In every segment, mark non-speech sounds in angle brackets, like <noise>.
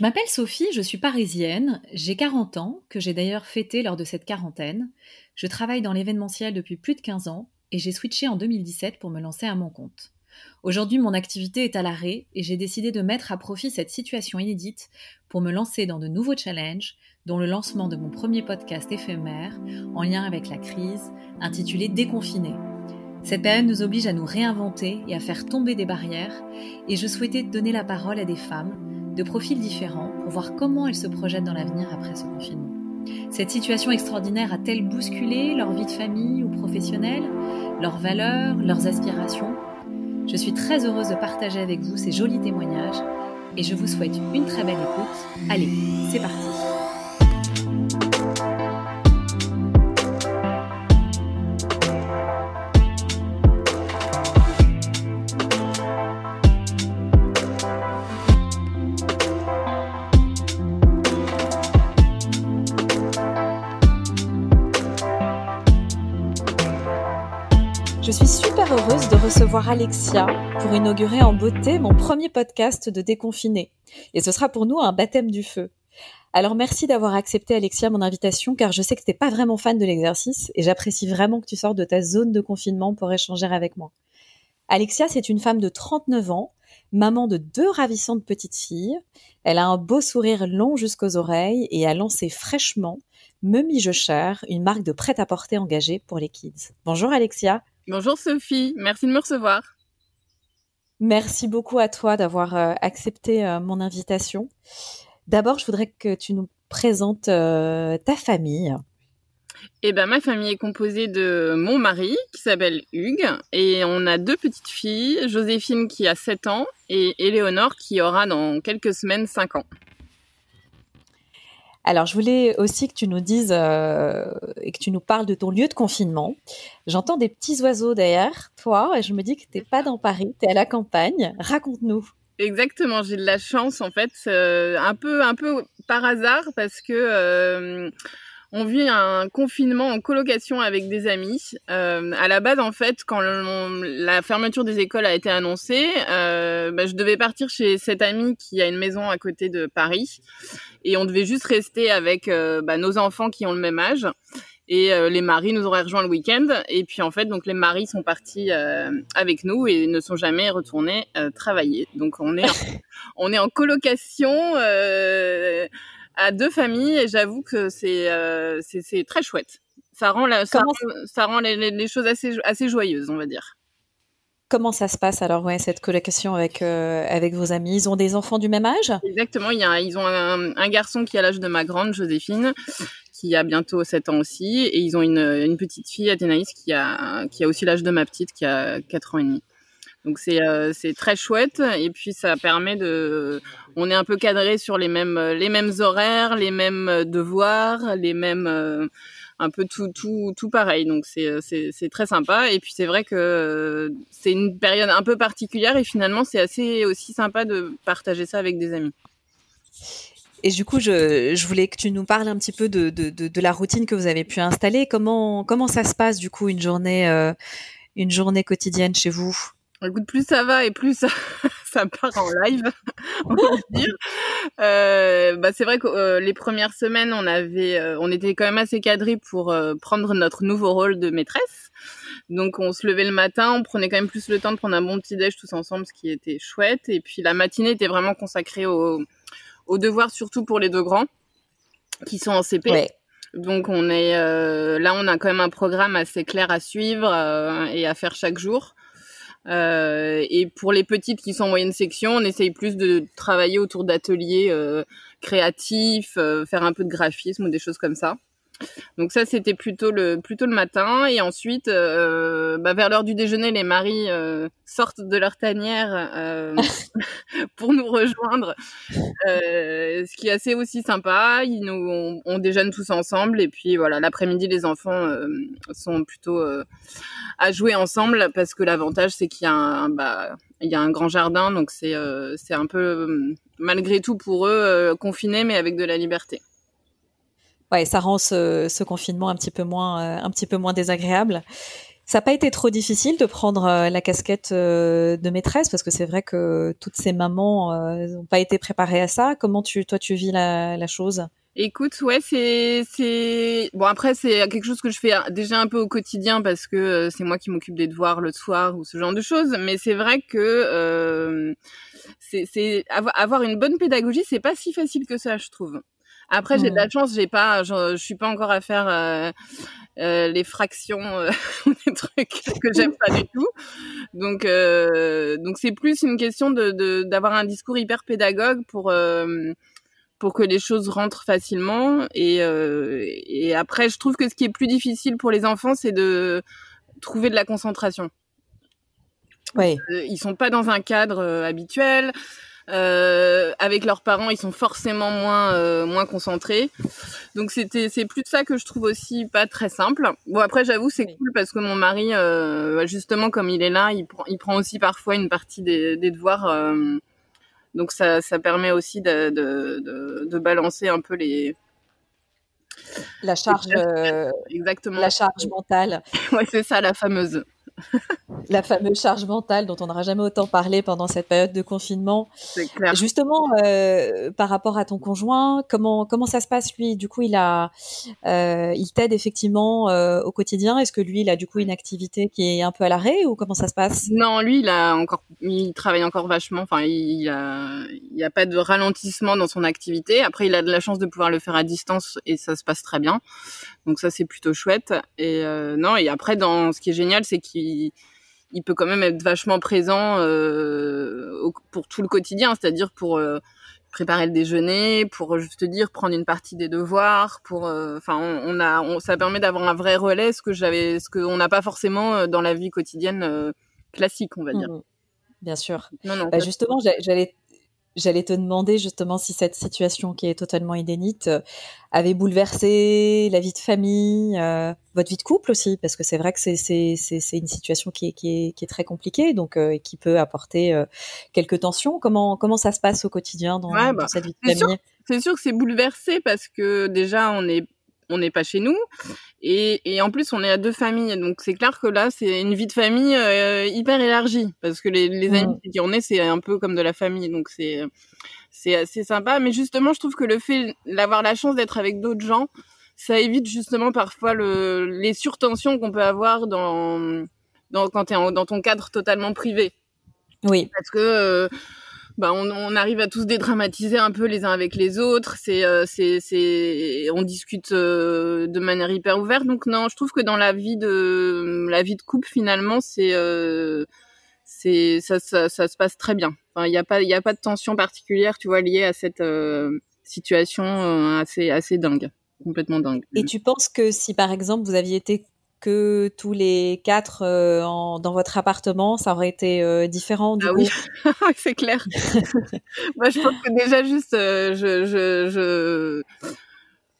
Je m'appelle Sophie, je suis parisienne, j'ai 40 ans, que j'ai d'ailleurs fêté lors de cette quarantaine. Je travaille dans l'événementiel depuis plus de 15 ans et j'ai switché en 2017 pour me lancer à mon compte. Aujourd'hui, mon activité est à l'arrêt et j'ai décidé de mettre à profit cette situation inédite pour me lancer dans de nouveaux challenges, dont le lancement de mon premier podcast éphémère en lien avec la crise, intitulé Déconfiné. Cette période nous oblige à nous réinventer et à faire tomber des barrières, et je souhaitais donner la parole à des femmes de profils différents pour voir comment elles se projettent dans l'avenir après ce confinement. Cette situation extraordinaire a-t-elle bousculé leur vie de famille ou professionnelle, leurs valeurs, leurs aspirations? Je suis très heureuse de partager avec vous ces jolis témoignages et je vous souhaite une très belle écoute. Allez, c'est parti Je suis super heureuse de recevoir Alexia pour inaugurer en beauté mon premier podcast de déconfiné. Et ce sera pour nous un baptême du feu. Alors merci d'avoir accepté Alexia mon invitation car je sais que tu n'es pas vraiment fan de l'exercice et j'apprécie vraiment que tu sortes de ta zone de confinement pour échanger avec moi. Alexia, c'est une femme de 39 ans, maman de deux ravissantes petites filles. Elle a un beau sourire long jusqu'aux oreilles et a lancé fraîchement Mummy Je Cher, une marque de prêt-à-porter engagée pour les kids. Bonjour Alexia. Bonjour Sophie, merci de me recevoir. Merci beaucoup à toi d'avoir euh, accepté euh, mon invitation. D'abord, je voudrais que tu nous présentes euh, ta famille. Eh ben, ma famille est composée de mon mari, qui s'appelle Hugues, et on a deux petites filles, Joséphine qui a 7 ans et Éléonore qui aura dans quelques semaines 5 ans. Alors, je voulais aussi que tu nous dises euh, et que tu nous parles de ton lieu de confinement. J'entends des petits oiseaux derrière toi et je me dis que tu n'es pas dans Paris, tu es à la campagne. Raconte-nous. Exactement, j'ai de la chance en fait, euh, un peu un peu par hasard parce que euh, on vit un confinement en colocation avec des amis. Euh, à la base, en fait, quand la fermeture des écoles a été annoncée, euh, bah, je devais partir chez cette amie qui a une maison à côté de Paris, et on devait juste rester avec euh, bah, nos enfants qui ont le même âge. Et euh, les maris nous auraient rejoints le week-end. Et puis en fait, donc les maris sont partis euh, avec nous et ne sont jamais retournés travailler. Donc on est en, <laughs> on est en colocation à deux familles et j'avoue que c'est euh, c'est très chouette. Ça rend, la, ça, rend, les, choses assez, assez joyeuses, on va dire. Comment ça se passe alors, ouais, cette colocation avec, euh, avec vos amis? Ils ont des enfants du même âge? Exactement, il y a, ils ont un, garçon qui a l'âge de ma grande, Joséphine, qui a bientôt 7 ans aussi, et ils ont une, une petite fille, Athénaïs, qui a, qui a aussi l'âge de ma petite, qui a 4 ans et demi. Donc c'est euh, c'est très chouette et puis ça permet de on est un peu cadré sur les mêmes mêmes horaires, les mêmes devoirs, les mêmes euh, un peu tout tout tout pareil. Donc c'est très sympa et puis c'est vrai que c'est une période un peu particulière et finalement c'est assez aussi sympa de partager ça avec des amis. Et du coup, je, voulais que tu nous parles un petit peu de, la routine que vous avez pu installer. Comment, ça se passe du coup une journée, euh, une journée quotidienne chez vous? Écoute, plus ça va et plus <laughs> ça, ça part en live, <laughs> on va dire. Euh, bah c'est vrai que euh, les premières semaines, on avait, euh, on était quand même assez cadré pour prendre notre nouveau rôle de maîtresse. Donc on se levait le matin, on prenait quand même plus le temps de prendre un bon petit déj tous ensemble, ce qui était chouette. Et puis la matinée était vraiment consacrée aux, aux devoirs, surtout pour les deux grands qui sont en CP. Donc on est là, on a quand même un programme assez clair à suivre et à faire chaque jour. Euh, et pour les petites qui sont en moyenne section, on essaye plus de travailler autour d'ateliers euh, créatifs, euh, faire un peu de graphisme ou des choses comme ça. Donc ça, c'était plutôt le plutôt le matin. Et ensuite, euh, bah, vers l'heure du déjeuner, les maris euh, sortent de leur tanière euh, <laughs> pour nous rejoindre, ce qui est assez aussi sympa. Ils nous, on, déjeune tous ensemble. Et puis voilà, l'après-midi, les enfants sont plutôt à jouer ensemble parce que l'avantage, c'est qu'il y a un, bah, il y a un grand jardin, donc c'est c'est un peu malgré tout pour eux confinés, mais avec de la liberté ouais, ça rend ce, confinement un petit peu moins, euh, un petit peu moins désagréable. Ça n'a pas été trop difficile de prendre la casquette de maîtresse parce que c'est vrai que toutes ces mamans n'ont pas été préparées à ça. Comment tu, toi, tu vis la, chose? Écoute, ouais, c'est c'est bon après c'est quelque chose que je fais déjà un peu au quotidien parce que euh, c'est moi qui m'occupe des devoirs le soir ou ce genre de choses. Mais c'est vrai que euh, c'est avoir une bonne pédagogie, c'est pas si facile que ça, je trouve. Après, j'ai de la chance, j'ai pas, je, suis pas encore à faire euh, euh les fractions, euh, <laughs> des trucs que j'aime pas du tout. Donc, euh, donc c'est plus une question de d'avoir un discours hyper pédagogue pour pour que les choses rentrent facilement. Et, euh, et après, je trouve que ce qui est plus difficile pour les enfants, c'est de trouver de la concentration. Euh, ils sont pas dans un cadre euh, habituel. Euh, avec leurs parents, ils sont forcément moins euh, moins concentrés. Donc c'était c'est plus de ça que je trouve aussi pas très simple. Bon après j'avoue c'est cool parce que mon mari euh, justement comme il est là, il prend il prend aussi parfois une partie des, des devoirs donc ça, ça permet aussi de, de, de, de balancer un peu les, la charge, <laughs> exactement. La charge mentale. ouais, c'est ça, la fameuse <laughs> la fameuse charge mentale dont on n'aura jamais autant parlé pendant cette période de confinement. Clair. Justement, euh, par rapport à ton conjoint, comment comment ça se passe lui? Du coup, il a, euh, il t'aide effectivement euh, au quotidien. Est-ce que lui, il a du coup une activité qui est un peu à l'arrêt ou comment ça se passe? Non, lui, il a encore, il travaille encore vachement. Enfin, il, a, il y a pas de ralentissement dans son activité. Après, il a de la chance de pouvoir le faire à distance et ça se passe très bien. Donc ça, c'est plutôt chouette. Et euh, non, et après, dans ce qui est génial, c'est qu'il il peut quand même être vachement présent euh, pour tout le quotidien, c'est-à-dire pour euh, préparer le déjeuner, pour juste dire prendre une partie des devoirs, pour enfin on, on, a on, ça permet d'avoir un vrai relais, ce que j'avais ce qu'on n'a pas forcément dans la vie quotidienne classique, on va dire. Mmh. Bien sûr. Non, non, bah justement, j'allais J'allais te demander justement si cette situation qui est totalement inédite euh, avait bouleversé la vie de famille, euh, votre vie de couple aussi, parce que c'est vrai que c'est c'est c'est une situation qui est qui est qui est très compliquée, donc euh, qui peut apporter euh, quelques tensions. Comment comment ça se passe au quotidien dans, ouais, bah, dans cette vie de famille? C'est sûr que c'est bouleversé parce que déjà on est on n'est pas chez nous. Et, et, en plus, on est à deux familles. Donc, c'est clair que là, c'est une vie de famille euh, hyper élargie. Parce que les, les amis qui on est, c'est un peu comme de la famille. Donc, c'est, c'est assez sympa. Mais justement, je trouve que le fait d'avoir la chance d'être avec d'autres gens, ça évite justement parfois le, les surtensions qu'on peut avoir dans, dans, quand tu es dans ton cadre totalement privé. Oui. Parce que... Euh, bah on, arrive à tous dédramatiser un peu les uns avec les autres. Euh, on discute euh, de manière hyper ouverte. Donc non, je trouve que dans la vie de la vie de couple finalement, euh, ça, se passe très bien. Il n'y a pas, y a pas de tension particulière, tu vois, liée à cette situation assez dingue, complètement dingue. Et tu penses que si par exemple vous aviez été que tous les quatre euh, en, dans votre appartement, ça aurait été euh, différent du ah coup. oui, <laughs> c'est clair. <laughs> Moi, je pense que déjà juste, euh, je, je, je,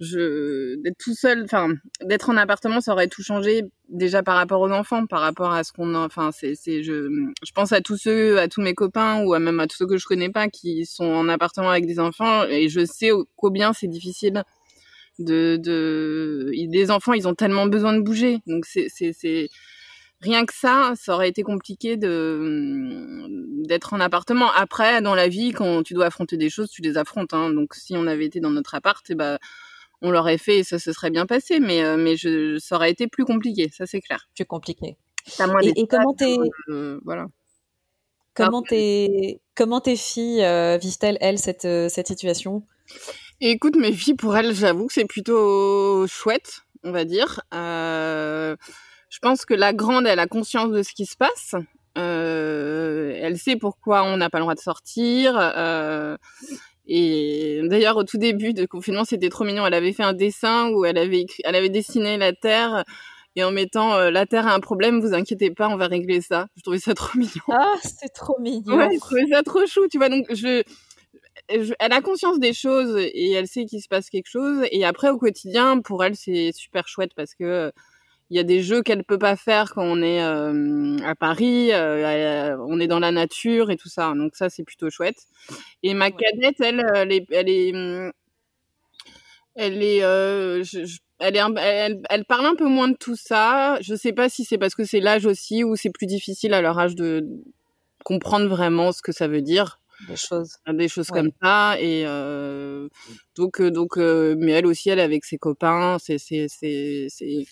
je d'être tout seul, enfin, d'être en appartement, ça aurait tout changé déjà par rapport aux enfants, par rapport à ce qu'on, enfin, c'est, c'est, je, je pense à tous ceux, à tous mes copains ou à même à tous ceux que je connais pas qui sont en appartement avec des enfants et je sais combien c'est difficile de, de les enfants ils ont tellement besoin de bouger. Donc c'est c'est rien que ça ça aurait été compliqué de d'être en appartement. Après dans la vie quand tu dois affronter des choses tu les affrontes hein. donc si on avait été dans notre appart eh ben on l'aurait fait et ça se serait bien passé. Mais euh, mais je ça aurait été plus compliqué ça c'est clair. Plus compliqué. Et, et comment t'es euh, voilà. comment tes comment tes filles euh, vivent-elles elles cette cette situation? Écoute, mes filles, pour elles, j'avoue que c'est plutôt chouette, on va dire. Euh, je pense que la grande, elle a conscience de ce qui se passe. Euh, elle sait pourquoi on n'a pas le droit de sortir. Euh, et d'ailleurs, au tout début du confinement, c'était trop mignon. Elle avait fait un dessin où elle avait écrit, elle avait dessiné la Terre et en mettant la Terre a un problème, vous inquiétez pas, on va régler ça. Je trouvais ça trop <laughs> mignon. Ah, c'est trop mignon. Ouais, je trouvais ça trop chou, tu vois. Donc je elle a conscience des choses et elle sait qu'il se passe quelque chose. Et après, au quotidien, pour elle, c'est super chouette parce que il y a des jeux qu'elle peut pas faire quand on est euh, à Paris, euh, on est dans la nature et tout ça. Donc ça, c'est plutôt chouette. Et ma cadette, elle, elle est, elle est, elle est, euh, je, elle, est elle, elle, parle un peu moins de tout ça. Je sais pas si c'est parce que c'est l'âge aussi ou c'est plus difficile à leur âge de comprendre vraiment ce que ça veut dire. Des choses. Des choses comme ça. Et euh, donc, euh, donc, euh, mais elle aussi, elle avec ses copains. C'est, c'est, c'est, c'est.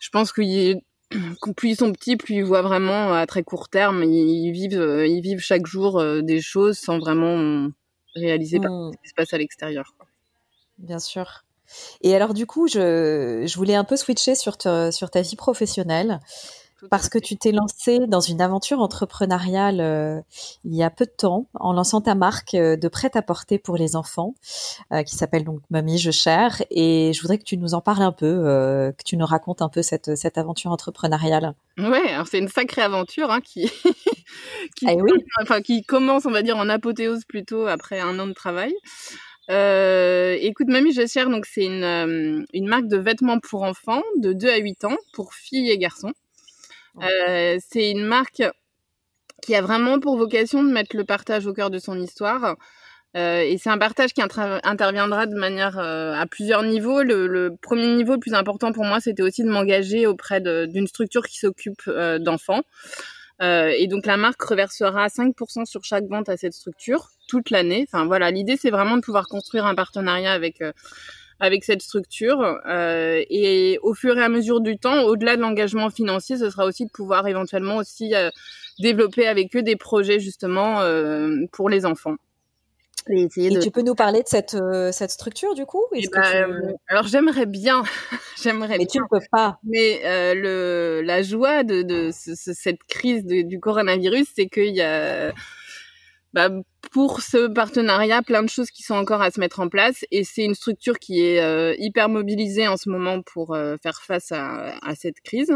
Je pense qu'il <clears throat> plus ils sont petits, plus ils voient vraiment à très court terme. Ils, vivent, ils vivent chaque jour des choses sans vraiment réaliser mmh. ce qui se passe à l'extérieur. Bien sûr. Et alors du coup, je, je voulais un peu switcher sur, sur ta vie professionnelle parce que tu t'es lancé dans une aventure entrepreneuriale euh, il y a peu de temps en lançant ta marque euh, de prêt-à-porter pour les enfants euh, qui s'appelle donc Mamie je cher et je voudrais que tu nous en parles un peu, que tu nous racontes un peu cette, cette aventure entrepreneuriale. Ouais, alors c'est une sacrée aventure hein, qui <laughs> qui, eh oui. enfin, qui commence on va dire en apothéose plutôt après un an de travail. Euh, écoute, Mamie Je Cher, donc c'est une, une marque de vêtements pour enfants de 2 à 8 ans, pour filles et garçons. Euh, c'est une marque qui a vraiment pour vocation de mettre le partage au cœur de son histoire. Euh, et c'est un partage qui interviendra de manière euh, à plusieurs niveaux. Le, premier niveau le plus important pour moi, c'était aussi de m'engager auprès d'une structure qui s'occupe d'enfants. Et donc la marque reversera 5% sur chaque vente à cette structure toute l'année. Enfin voilà, l'idée c'est vraiment de pouvoir construire un partenariat avec avec cette structure. Euh, et au fur et à mesure du temps, au-delà de l'engagement financier, ce sera aussi de pouvoir éventuellement aussi euh, développer avec eux des projets justement euh, pour les enfants. Et, tu peux nous parler de cette, cette structure du coup? Eh ben, Alors j'aimerais bien, <laughs> j'aimerais. Mais tu ne peux pas. Mais le la joie de, de cette crise du coronavirus, c'est qu'il y a bah, pour ce partenariat, plein de choses qui sont encore à se mettre en place et c'est une structure qui est euh, hyper mobilisée en ce moment pour euh, faire face à, à, cette crise.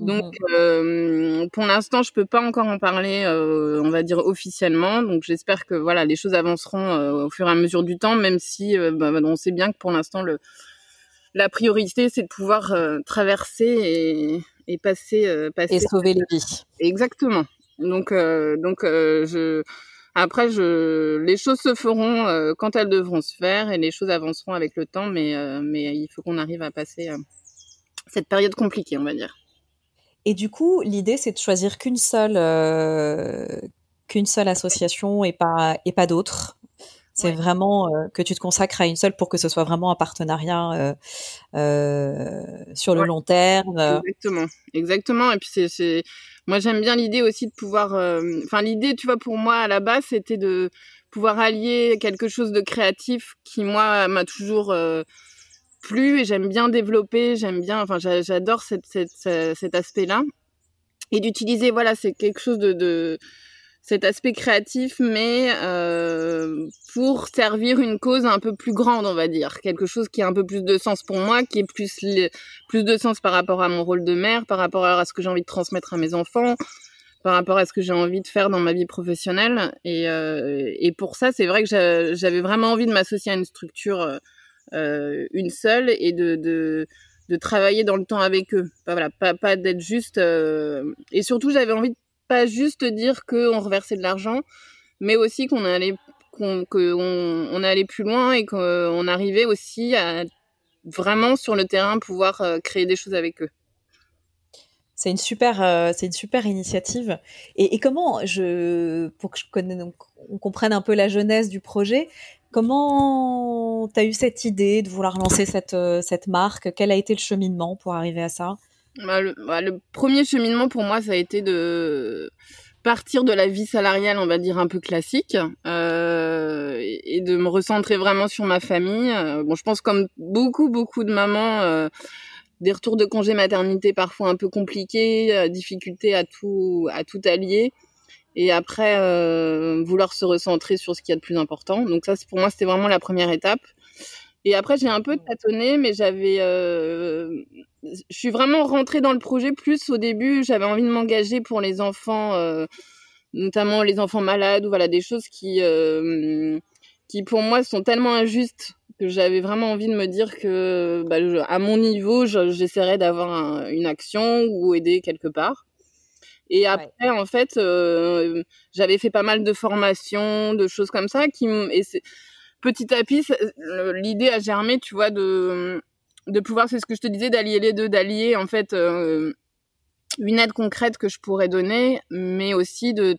Donc, mmh. euh, pour l'instant, je peux pas encore en parler, on va dire officiellement. Donc, j'espère que voilà, les choses avanceront au fur et à mesure du temps, même si bah, on sait bien que pour l'instant, le la priorité, c'est de pouvoir traverser et, et passer, passer et sauver les vies. Exactement. Donc, donc je après, les choses se feront euh, quand elles devront se faire et les choses avanceront avec le temps, mais, mais il faut qu'on arrive à passer cette période compliquée, on va dire. Et du coup, l'idée, c'est de choisir qu'une seule, qu'une seule association et pas, et pas d'autres. C'est vraiment que tu te consacres à une seule pour que ce soit vraiment un partenariat sur le long terme. Exactement, exactement. Et puis c'est moi, j'aime bien l'idée aussi de pouvoir. Euh, enfin, l'idée, tu vois, pour moi à la base, c'était de pouvoir allier quelque chose de créatif qui moi m'a toujours euh, plu et j'aime bien développer. J'aime bien. Enfin, j'adore cette, cette, cet aspect-là et d'utiliser. Voilà, c'est quelque chose de, de cet aspect créatif, mais euh, pour servir une cause un peu plus grande, on va dire, quelque chose qui a un peu plus de sens pour moi, qui est plus plus de sens par rapport à mon rôle de mère, par rapport à ce que j'ai envie de transmettre à mes enfants, par rapport à ce que j'ai envie de faire dans ma vie professionnelle. Et, euh, et pour ça, c'est vrai que j'avais vraiment envie de m'associer à une structure, euh, une seule, et de, de de travailler dans le temps avec eux. Voilà, pas, pas d'être juste. Euh, et surtout, j'avais envie de pas juste dire qu'on reversait de l'argent, mais aussi qu'on allait qu'on plus loin et qu'on arrivait aussi à vraiment sur le terrain pouvoir euh, créer des choses avec eux. C'est une super, euh, une super initiative. Et, comment je, pour que je on comprenne un peu la jeunesse du projet, comment tu as eu cette idée de vouloir lancer cette, euh, cette marque? Quel a été le cheminement pour arriver à ça? Bah, le, bah, le, premier cheminement pour moi, ça a été de partir de la vie salariale, on va dire un peu classique, euh, et, de me recentrer vraiment sur ma famille. Euh, bon, je pense comme beaucoup, beaucoup de mamans, euh, des retours de congé maternité parfois un peu compliqués, euh, difficulté à tout, à tout allier, et après vouloir se recentrer sur ce qui est de plus important. Donc ça, pour moi, c'était vraiment la première étape. Et après, j'ai un peu tâtonné, mais j'avais, euh, je suis vraiment rentrée dans le projet plus au début. J'avais envie de m'engager pour les enfants, euh, notamment les enfants malades ou voilà des choses qui, euh, qui pour moi sont tellement injustes que j'avais vraiment envie de me dire que, bah, à mon niveau, j'essaierais d'avoir une action ou aider quelque part. Et après, en fait, j'avais fait pas mal de formations, de choses comme ça qui et petit à petit, l'idée a germé, tu vois, de de pouvoir, c'est ce que je te disais, d'allier les deux, d'allier en fait une aide concrète que je pourrais donner, mais aussi de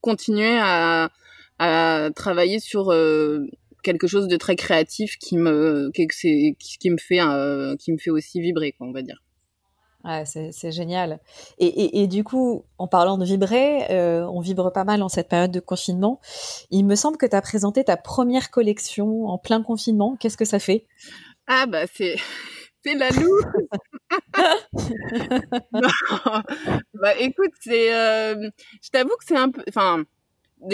continuer à, à travailler sur quelque chose de très créatif qui me qui, qui me fait qui me fait aussi vibrer quoi on va dire Ouais, c'est génial. Et, et, et, du coup, en parlant de vibrer, euh, on vibre pas mal en cette période de confinement. Il me semble que tu as présenté ta première collection en plein confinement. Qu'est-ce que ça fait? Ah bah c'est <laughs> c'est la loupe. <laughs> bah écoute, c'est euh, je t'avoue que c'est un peu enfin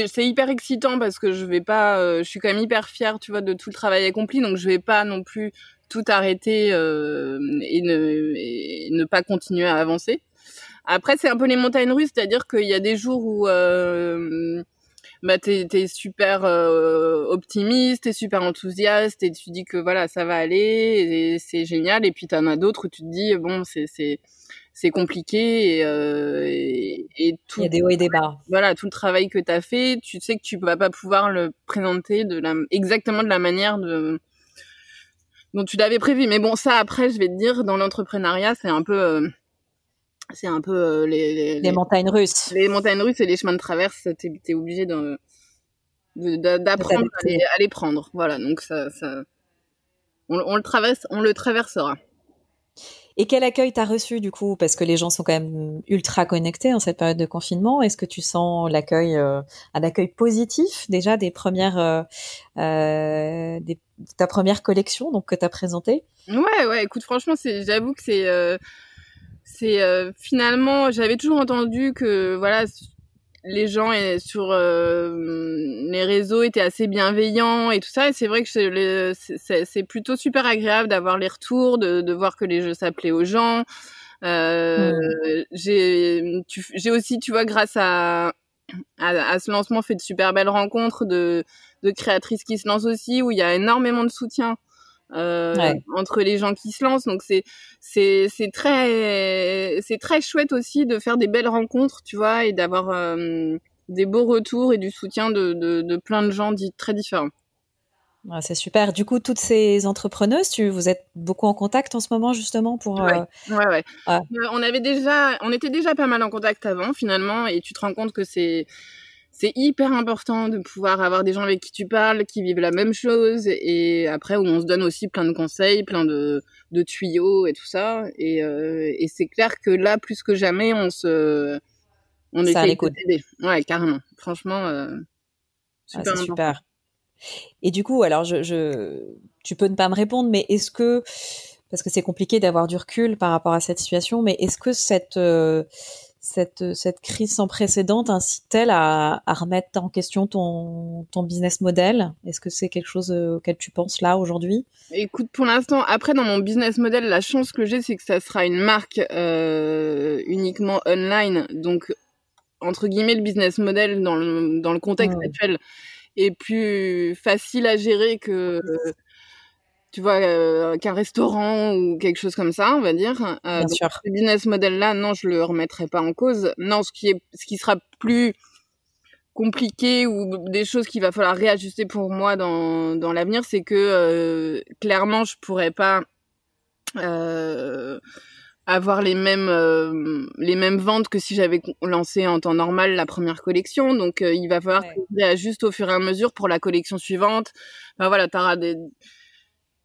c'est hyper excitant parce que je vais pas, euh, je suis quand même hyper fière, tu vois, de tout le travail accompli, donc je vais pas non plus tout arrêter euh, et, ne, ne pas continuer à avancer. Après, c'est un peu les montagnes russes, c'est-à-dire qu'il y a des jours où euh, bah, t'es es super euh, optimiste, t'es super enthousiaste et tu dis que voilà, ça va aller et c'est génial. Et puis t'en as d'autres où tu te dis bon, c'est compliqué et, euh, et, tout. Il y a des hauts et des bas. Voilà, tout le travail que tu as fait, tu sais que tu vas pas pouvoir le présenter de la, exactement de la manière de, dont tu l'avais prévu. Mais bon, ça après, je vais te dire, dans l'entrepreneuriat, c'est un peu, euh, c'est un peu euh, les, les, les, montagnes russes. Les montagnes russes et les chemins de traverse, t'es es obligé d'apprendre à, à, les prendre. Voilà, donc ça, ça on, on, le traverse, on le traversera. Et quel accueil t'as reçu du coup? Parce que les gens sont quand même ultra connectés en cette période de confinement. Est-ce que tu sens l'accueil, euh, un accueil positif déjà des premières, des, ta première collection donc que t'as présentée Ouais, ouais. Écoute, franchement, c'est, j'avoue que c'est, euh, c'est finalement, j'avais toujours entendu que voilà, les gens sur euh, les réseaux étaient assez bienveillants et tout ça. Et c'est vrai que c'est plutôt super agréable d'avoir les retours, de, de, voir que les jeux s'appelaient aux gens. Euh, mmh. J'ai aussi, tu vois, grâce à, à, à, ce lancement, fait de super belles rencontres de, de créatrices qui se lancent aussi, où il y a énormément de soutien euh, entre les gens qui se lancent. Donc c'est c'est c'est très c'est très chouette aussi de faire des belles rencontres, tu vois, et d'avoir euh, des beaux retours et du soutien de, de, de plein de gens dits très différents. C'est super. Du coup, toutes ces entrepreneuses, tu, vous êtes beaucoup en contact en ce moment justement pour. Ouais, euh, ouais, ouais. Euh, on avait déjà, on était déjà pas mal en contact avant finalement, et tu te rends compte que c'est c'est hyper important de pouvoir avoir des gens avec qui tu parles, qui vivent la même chose, et après où on se donne aussi plein de conseils, plein de, de tuyaux et tout ça. Et, euh, et c'est clair que là, plus que jamais, on se, on est essaye d'aider. Ouais, carrément. Franchement, euh, ah, super, super. Et du coup, alors je, je, tu peux ne pas me répondre, mais est-ce que parce que c'est compliqué d'avoir du recul par rapport à cette situation, mais est-ce que cette euh, cette, cette crise sans précédent incite-t-elle à, à, remettre en question ton, ton business model? Est-ce que c'est quelque chose euh, auquel tu penses là aujourd'hui? Écoute, pour l'instant, après dans mon business model, la chance que j'ai, c'est que ça sera une marque euh, uniquement online. Donc, entre guillemets, le business model dans le, dans le contexte actuel est plus facile à gérer que tu vois, euh, qu'un restaurant ou quelque chose comme ça, on va dire. Euh, Bien sûr. Ce business model-là, non, je le remettrai pas en cause. Non, ce qui est, ce qui sera plus compliqué ou des choses qu'il va falloir réajuster pour moi dans, dans l'avenir, c'est que euh, clairement, je pourrais pas euh, avoir les mêmes euh, les mêmes ventes que si j'avais lancé en temps normal la première collection. Donc, il va falloir ouais. que réajuste au fur et à mesure pour la collection suivante. Ben voilà, t'auras des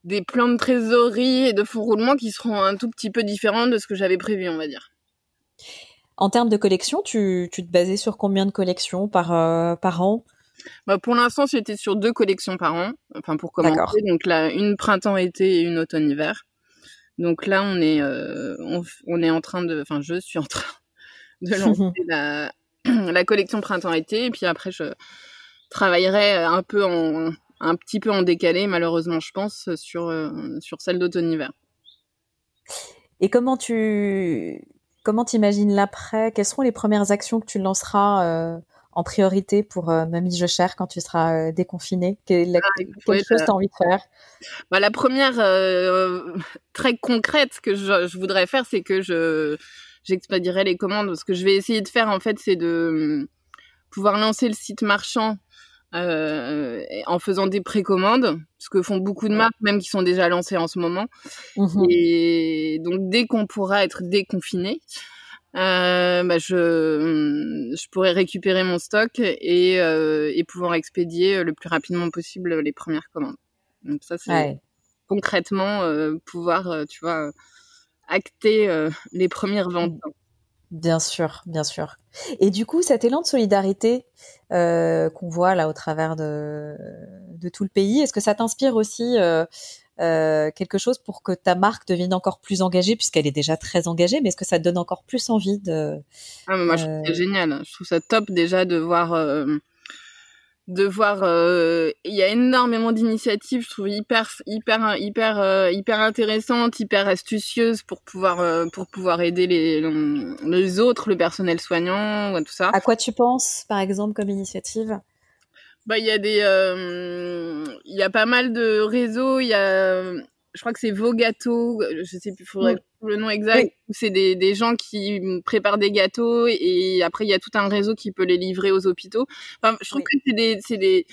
des plans de trésorerie et de fonds roulement qui seront un tout petit peu différents de ce que j'avais prévu, on va dire. En termes de collection, tu, tu te basais sur combien de collections par, euh, par an? Bah Pour l'instant, j'étais sur deux collections par an, enfin pour commencer. Donc là, une printemps-été et une automne-hiver. Donc là, on est, euh, on, on, est en train de, enfin, je suis en train <laughs> de lancer <laughs> la, <clears throat> la collection printemps-été. Et puis après, je travaillerai un peu en, un petit peu en décalé, malheureusement, je pense, sur, euh, sur celle d'automne-hiver. Et comment tu comment t'imagines l'après? Quelles seront les premières actions que tu lanceras euh, en priorité pour euh, Mamie Je Cher quand tu seras euh, déconfiné Quelle, ah, quelle chose t'as envie de faire? bah, La première très concrète que je, je voudrais faire, c'est que je j'expédierai les commandes. Ce que je vais essayer de faire, en fait, c'est de pouvoir lancer le site marchand euh, en faisant des précommandes, ce que font beaucoup de marques, même qui sont déjà lancées en ce moment. Mhm. Et donc, dès qu'on pourra être déconfiné, euh, bah, je, je pourrais récupérer mon stock et, euh, et pouvoir expédier le plus rapidement possible les premières commandes. Donc ça, c'est Ouais. concrètement euh, pouvoir, euh, tu vois, acter euh, les premières ventes. Bien sûr, bien sûr. Et du coup, cet élan de solidarité euh, qu'on voit là au travers de, de tout le pays, est-ce que ça t'inspire aussi euh, euh, quelque chose pour que ta marque devienne encore plus engagée, puisqu'elle est déjà très engagée, mais est-ce que ça te donne encore plus envie de... Ah, mais moi, je trouve Euh, ça génial. Je trouve ça top déjà de voir, euh, de voir. euh, Il y a énormément d'initiatives. Je trouve hyper, hyper, hyper, euh, hyper intéressantes, hyper astucieuses pour pouvoir, euh, pour pouvoir aider les, les autres, le personnel soignant, tout ça. À quoi tu penses, par exemple, comme initiative? Bah, il y a des, euh, il y a pas mal de réseaux. Il y a, je crois que c'est Vos Gâteaux. Je sais plus, faudrait trouve le nom exact. Oui. C'est des, des gens qui préparent des gâteaux et après il y a tout un réseau qui peut les livrer aux hôpitaux. Enfin, je trouve Oui. que c'est des, c'est des,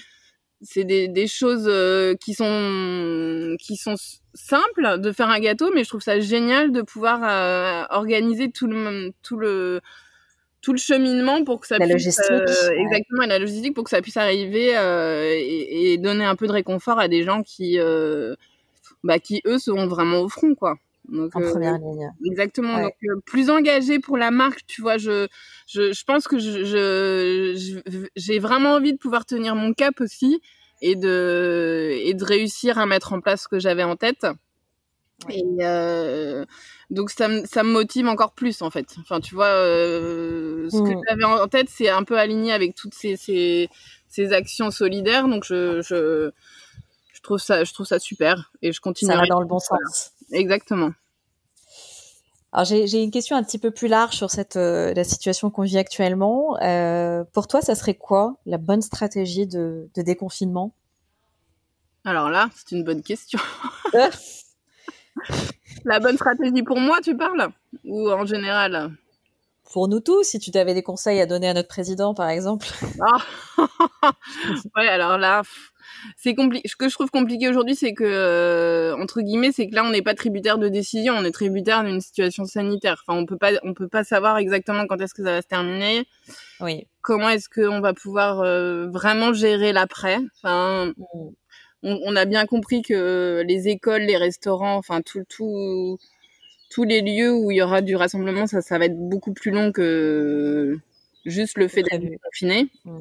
c'est des, des choses euh, qui sont, qui sont simples de faire un gâteau, mais je trouve ça génial de pouvoir euh, organiser tout le, tout le, tout le cheminement pour que ça La puisse logistique, euh, ouais. exactement et la logistique pour que ça puisse arriver euh, et, et donner un peu de réconfort à des gens qui euh, bah qui eux seront vraiment au front quoi donc en première ligne exactement Ouais. donc plus engagé pour la marque tu vois je je, je pense que je je- je- j'ai vraiment envie de pouvoir tenir mon cap aussi et de et de réussir à mettre en place ce que j'avais en tête Ouais. et euh, donc ça me ça me motive encore plus en fait. Enfin tu vois euh, ce que Mm. j'avais en tête c'est un peu aligné avec toutes ces ces, ces actions solidaires donc je, je je trouve ça je trouve ça super et je ça continuerai. va dans le bon Voilà. sens. Exactement. Alors j'ai une question un petit peu plus large sur cette euh, la situation qu'on vit actuellement. Pour toi, ça serait quoi la bonne stratégie de, de déconfinement? Alors là, c'est une bonne question. <laughs> La bonne stratégie pour moi, tu parles? Ou en général? Pour nous tous, si tu avais des conseils à donner à notre président, par exemple. <laughs> Ah. ouais, alors là, c'est compliqué. Ce que je trouve compliqué aujourd'hui, c'est que euh, entre guillemets, c'est que là, on n'est pas tributaire de décision, on est tributaire d'une situation sanitaire. Enfin, on peut pas, on peut pas savoir exactement quand est-ce que ça va se terminer. Oui. Comment est-ce qu'on va pouvoir euh, vraiment gérer l'après? Enfin, Mm. On, on a bien compris que les écoles, les restaurants, enfin tout, tout, tous les lieux où il y aura du rassemblement, ça, ça va être beaucoup plus long que juste le fait d'être confiné. Mm.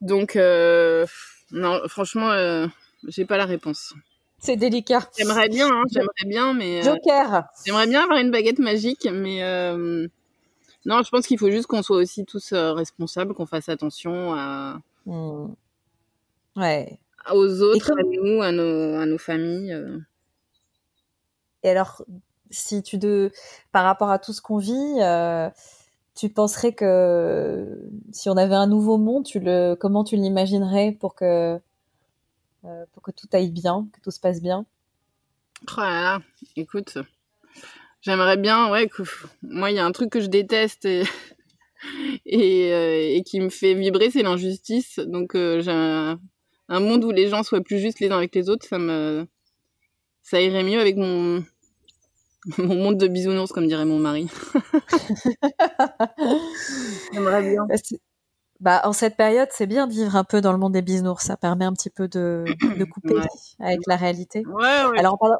Donc, euh, non, franchement, euh, j'ai pas la réponse. C'est délicat. J'aimerais bien, hein, j'aimerais bien, mais euh, Joker. j'aimerais bien avoir une baguette magique, mais euh, non, je pense qu'il faut juste qu'on soit aussi tous responsables, qu'on fasse attention à, Mm. Ouais. Aux autres, comme- à nous, à nos, à nos familles. euh. Et alors, si tu de, par rapport à tout ce qu'on vit, euh, tu penserais que si on avait un nouveau monde, tu le, comment tu l'imaginerais pour que, euh, pour que tout aille bien, que tout se passe bien? Oh là là, écoute, j'aimerais bien, ouais, que moi, il y a un truc que je déteste et, <laughs> et, euh, et qui me fait vibrer, c'est l'injustice. Donc, j'ai un, monde où les gens soient plus justes les uns avec les autres, ça me, ça irait mieux avec mon, <laughs> mon monde de bisounours, comme dirait mon mari. <laughs> J'aimerais bien. Bah, Bah, en cette période, c'est bien de vivre un peu dans le monde des bisounours. Ça permet un petit peu de, <coughs> de couper Ouais. avec la réalité. Ouais, ouais. Alors, en parlant-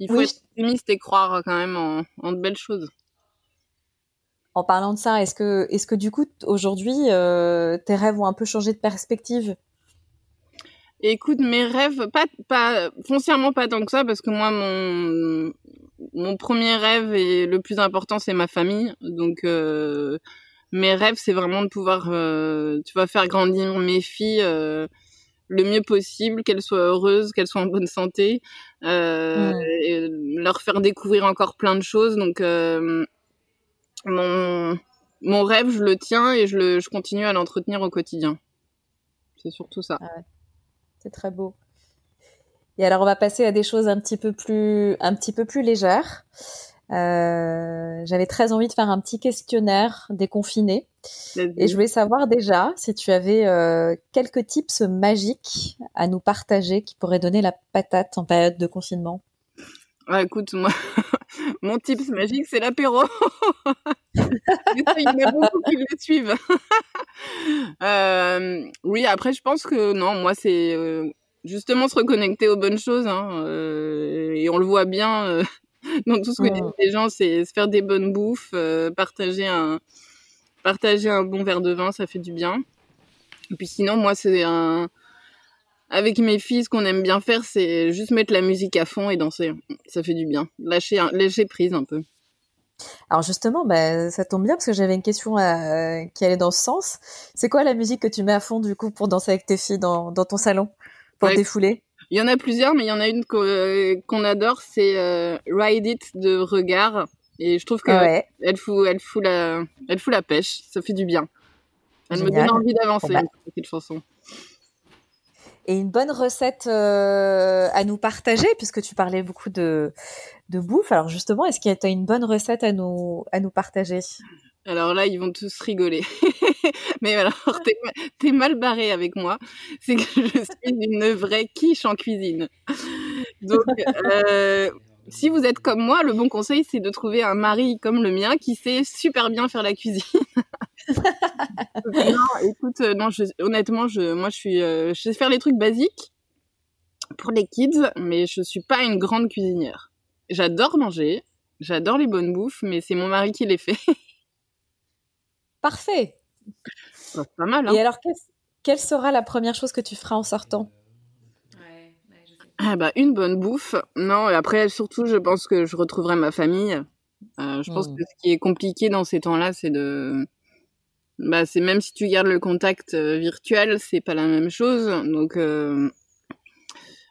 il faut oui, être optimiste et croire quand même en, en de belles choses. en parlant de ça, est-ce que, est-ce que du coup, aujourd'hui, euh, tes rêves ont un peu changé de perspective? Écoute, mes rêves, pas, pas, foncièrement pas tant que ça, parce que moi, mon, mon premier rêve et le plus important, c'est ma famille. Donc, euh, mes rêves, c'est vraiment de pouvoir, euh, tu vois, faire grandir mes filles euh, le mieux possible, qu'elles soient heureuses, qu'elles soient en bonne santé, euh, et leur faire découvrir encore plein de choses. Donc, euh, mon, mon rêve, je le tiens et je, le, je continue à l'entretenir au quotidien. C'est surtout ça. C'est très beau. Et alors, on va passer à des choses un petit peu plus, un petit peu plus légères. Euh, J'avais très envie de faire un petit questionnaire déconfiné. Et je voulais savoir déjà si tu avais euh, quelques tips magiques à nous partager qui pourraient donner la patate en période de confinement. Ah, écoute, moi, <laughs> mon tips magique, c'est l'apéro. <laughs> Il y en a beaucoup qui le suivent. <laughs> euh, oui, après, je pense que non, moi, c'est euh, justement se reconnecter aux bonnes choses. Hein, euh, et on le voit bien <laughs> dans tout ce que disent les gens, c'est se faire des bonnes bouffes, partager un partager un bon verre de vin, ça fait du bien. Et puis sinon, moi, c'est un avec mes filles, ce qu'on aime bien faire, c'est juste mettre la musique à fond et danser. Ça fait du bien. Lâcher, lâcher prise un peu. Alors justement, bah, ça tombe bien parce que j'avais une question euh, qui allait dans ce sens. C'est quoi la musique que tu mets à fond du coup pour danser avec tes filles dans, dans ton salon, pour ouais. défouler Il y en a plusieurs, mais il y en a une qu'on adore, c'est euh, Ride It de Regard. Et je trouve que ouais. elle, fout, elle, fout la, elle fout la pêche, ça fait du bien. Elle Génial. me donne envie d'avancer, bon, bah. cette chanson et une bonne recette euh, à nous partager, puisque tu parlais beaucoup de, bouffe. Alors justement, est-ce qu'il y a une bonne recette à nous, à nous partager? Alors là, ils vont tous rigoler. <laughs> Mais alors, t'es, es mal barré avec moi. C'est que je suis une vraie quiche en cuisine. Donc, euh, si vous êtes comme moi, le bon conseil, c'est de trouver un mari comme le mien qui sait super bien faire la cuisine. <laughs> <laughs> non, écoute, euh, non, je, honnêtement, je, moi, je suis, euh, je sais faire les trucs basiques pour les kids, mais je suis pas une grande cuisinière. J'adore manger, j'adore les bonnes bouffes, mais c'est mon mari qui les fait. <laughs> Parfait. C'est pas mal. Hein. Et alors, quelle sera la première chose que tu feras en sortant? Ah bah, une bonne bouffe. Non, et après, surtout, je pense que je retrouverai ma famille. Euh, je pense mmh. que ce qui est compliqué dans ces temps-là, c'est de bah c'est même si tu gardes le contact euh, virtuel, c'est pas la même chose. Donc euh,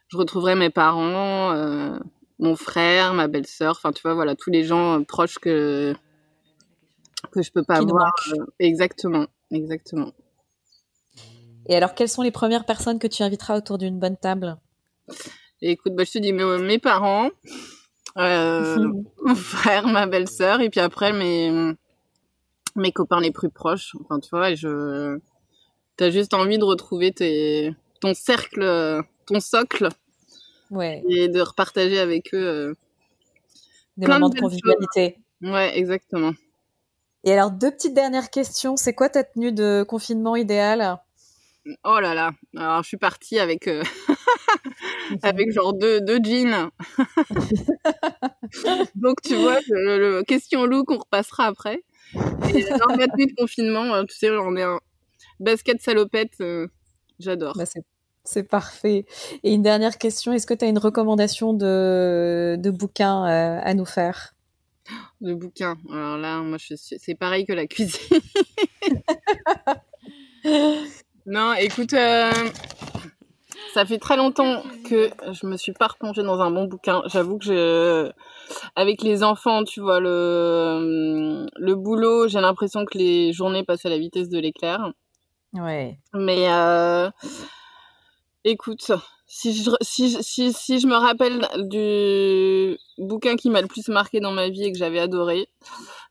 je retrouverai mes parents, euh, mon frère, ma belle-sœur, enfin tu vois voilà tous les gens proches que que je peux pas Qui voir. exactement, exactement. Et alors quelles sont les premières personnes que tu inviteras autour d'une bonne table? Écoute, bah, je te dis mes, mes parents, <laughs> mon frère, ma belle-sœur, et puis après mes mes copains les plus proches. Enfin, tu vois, je, t'as juste envie de retrouver tes, ton cercle, ton socle. Ouais. Et de repartager avec eux. Euh, Des moments de, de convivialité. Ouais, exactement. Et alors, deux petites dernières questions. C'est quoi ta tenue de confinement idéale? Oh là là. Alors, je suis partie avec, euh... <laughs> avec genre deux, deux jeans. <laughs> Donc, tu vois, le, le question look, on repassera après. Et de confinement, euh, tu sais, on est un basket salopette. Euh, J'adore. Bah, c'est parfait. Et une dernière question, est-ce que tu as une recommandation de, de bouquin euh, à nous faire? De bouquin Alors là, moi, je suis... c'est pareil que la cuisine. <laughs> non, écoute, euh, ça fait très longtemps que je me suis pas replongée dans un bon bouquin. J'avoue que je, avec les enfants, tu vois, le, le boulot, j'ai l'impression que les journées passent à la vitesse de l'éclair. Ouais. Mais euh, écoute, si je, si, si, si je me rappelle du bouquin qui m'a le plus marqué dans ma vie et que j'avais adoré,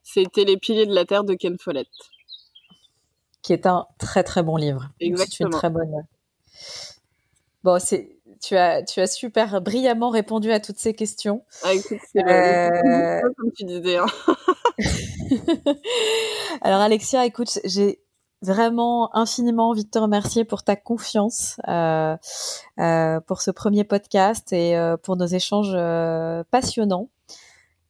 c'était Les piliers de la terre de Ken Follett. Qui est un très très bon livre. Exactement. C'est une très bonne. Bon, c'est tu as, tu as super brillamment répondu à toutes ces questions. Ah, écoute, c'est euh... comme tu disais. Hein. <laughs> Alors, Alexia, écoute, j'ai vraiment infiniment envie de te remercier pour ta confiance, euh, euh, pour ce premier podcast et euh, pour nos échanges euh, passionnants.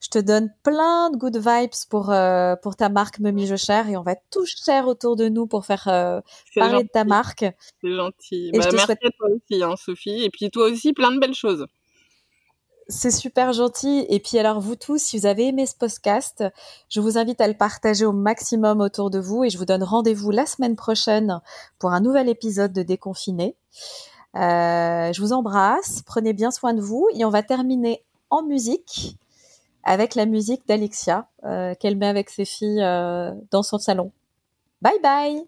Je te donne plein de good vibes pour euh, pour ta marque Mummy Je Cher et on va tout cher autour de nous pour faire parler gentil. de ta marque. C'est gentil. Bah, merci souhaite... à toi aussi, hein, Sophie. Et puis toi aussi, plein de belles choses. C'est super gentil. Et puis alors vous tous, si vous avez aimé ce podcast, je vous invite à le partager au maximum autour de vous et je vous donne rendez-vous la semaine prochaine pour un nouvel épisode de Déconfiné. Euh, je vous embrasse, prenez bien soin de vous et on va terminer en musique avec la musique d'Alexia euh, qu'elle met avec ses filles euh, dans son salon. Bye bye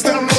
Still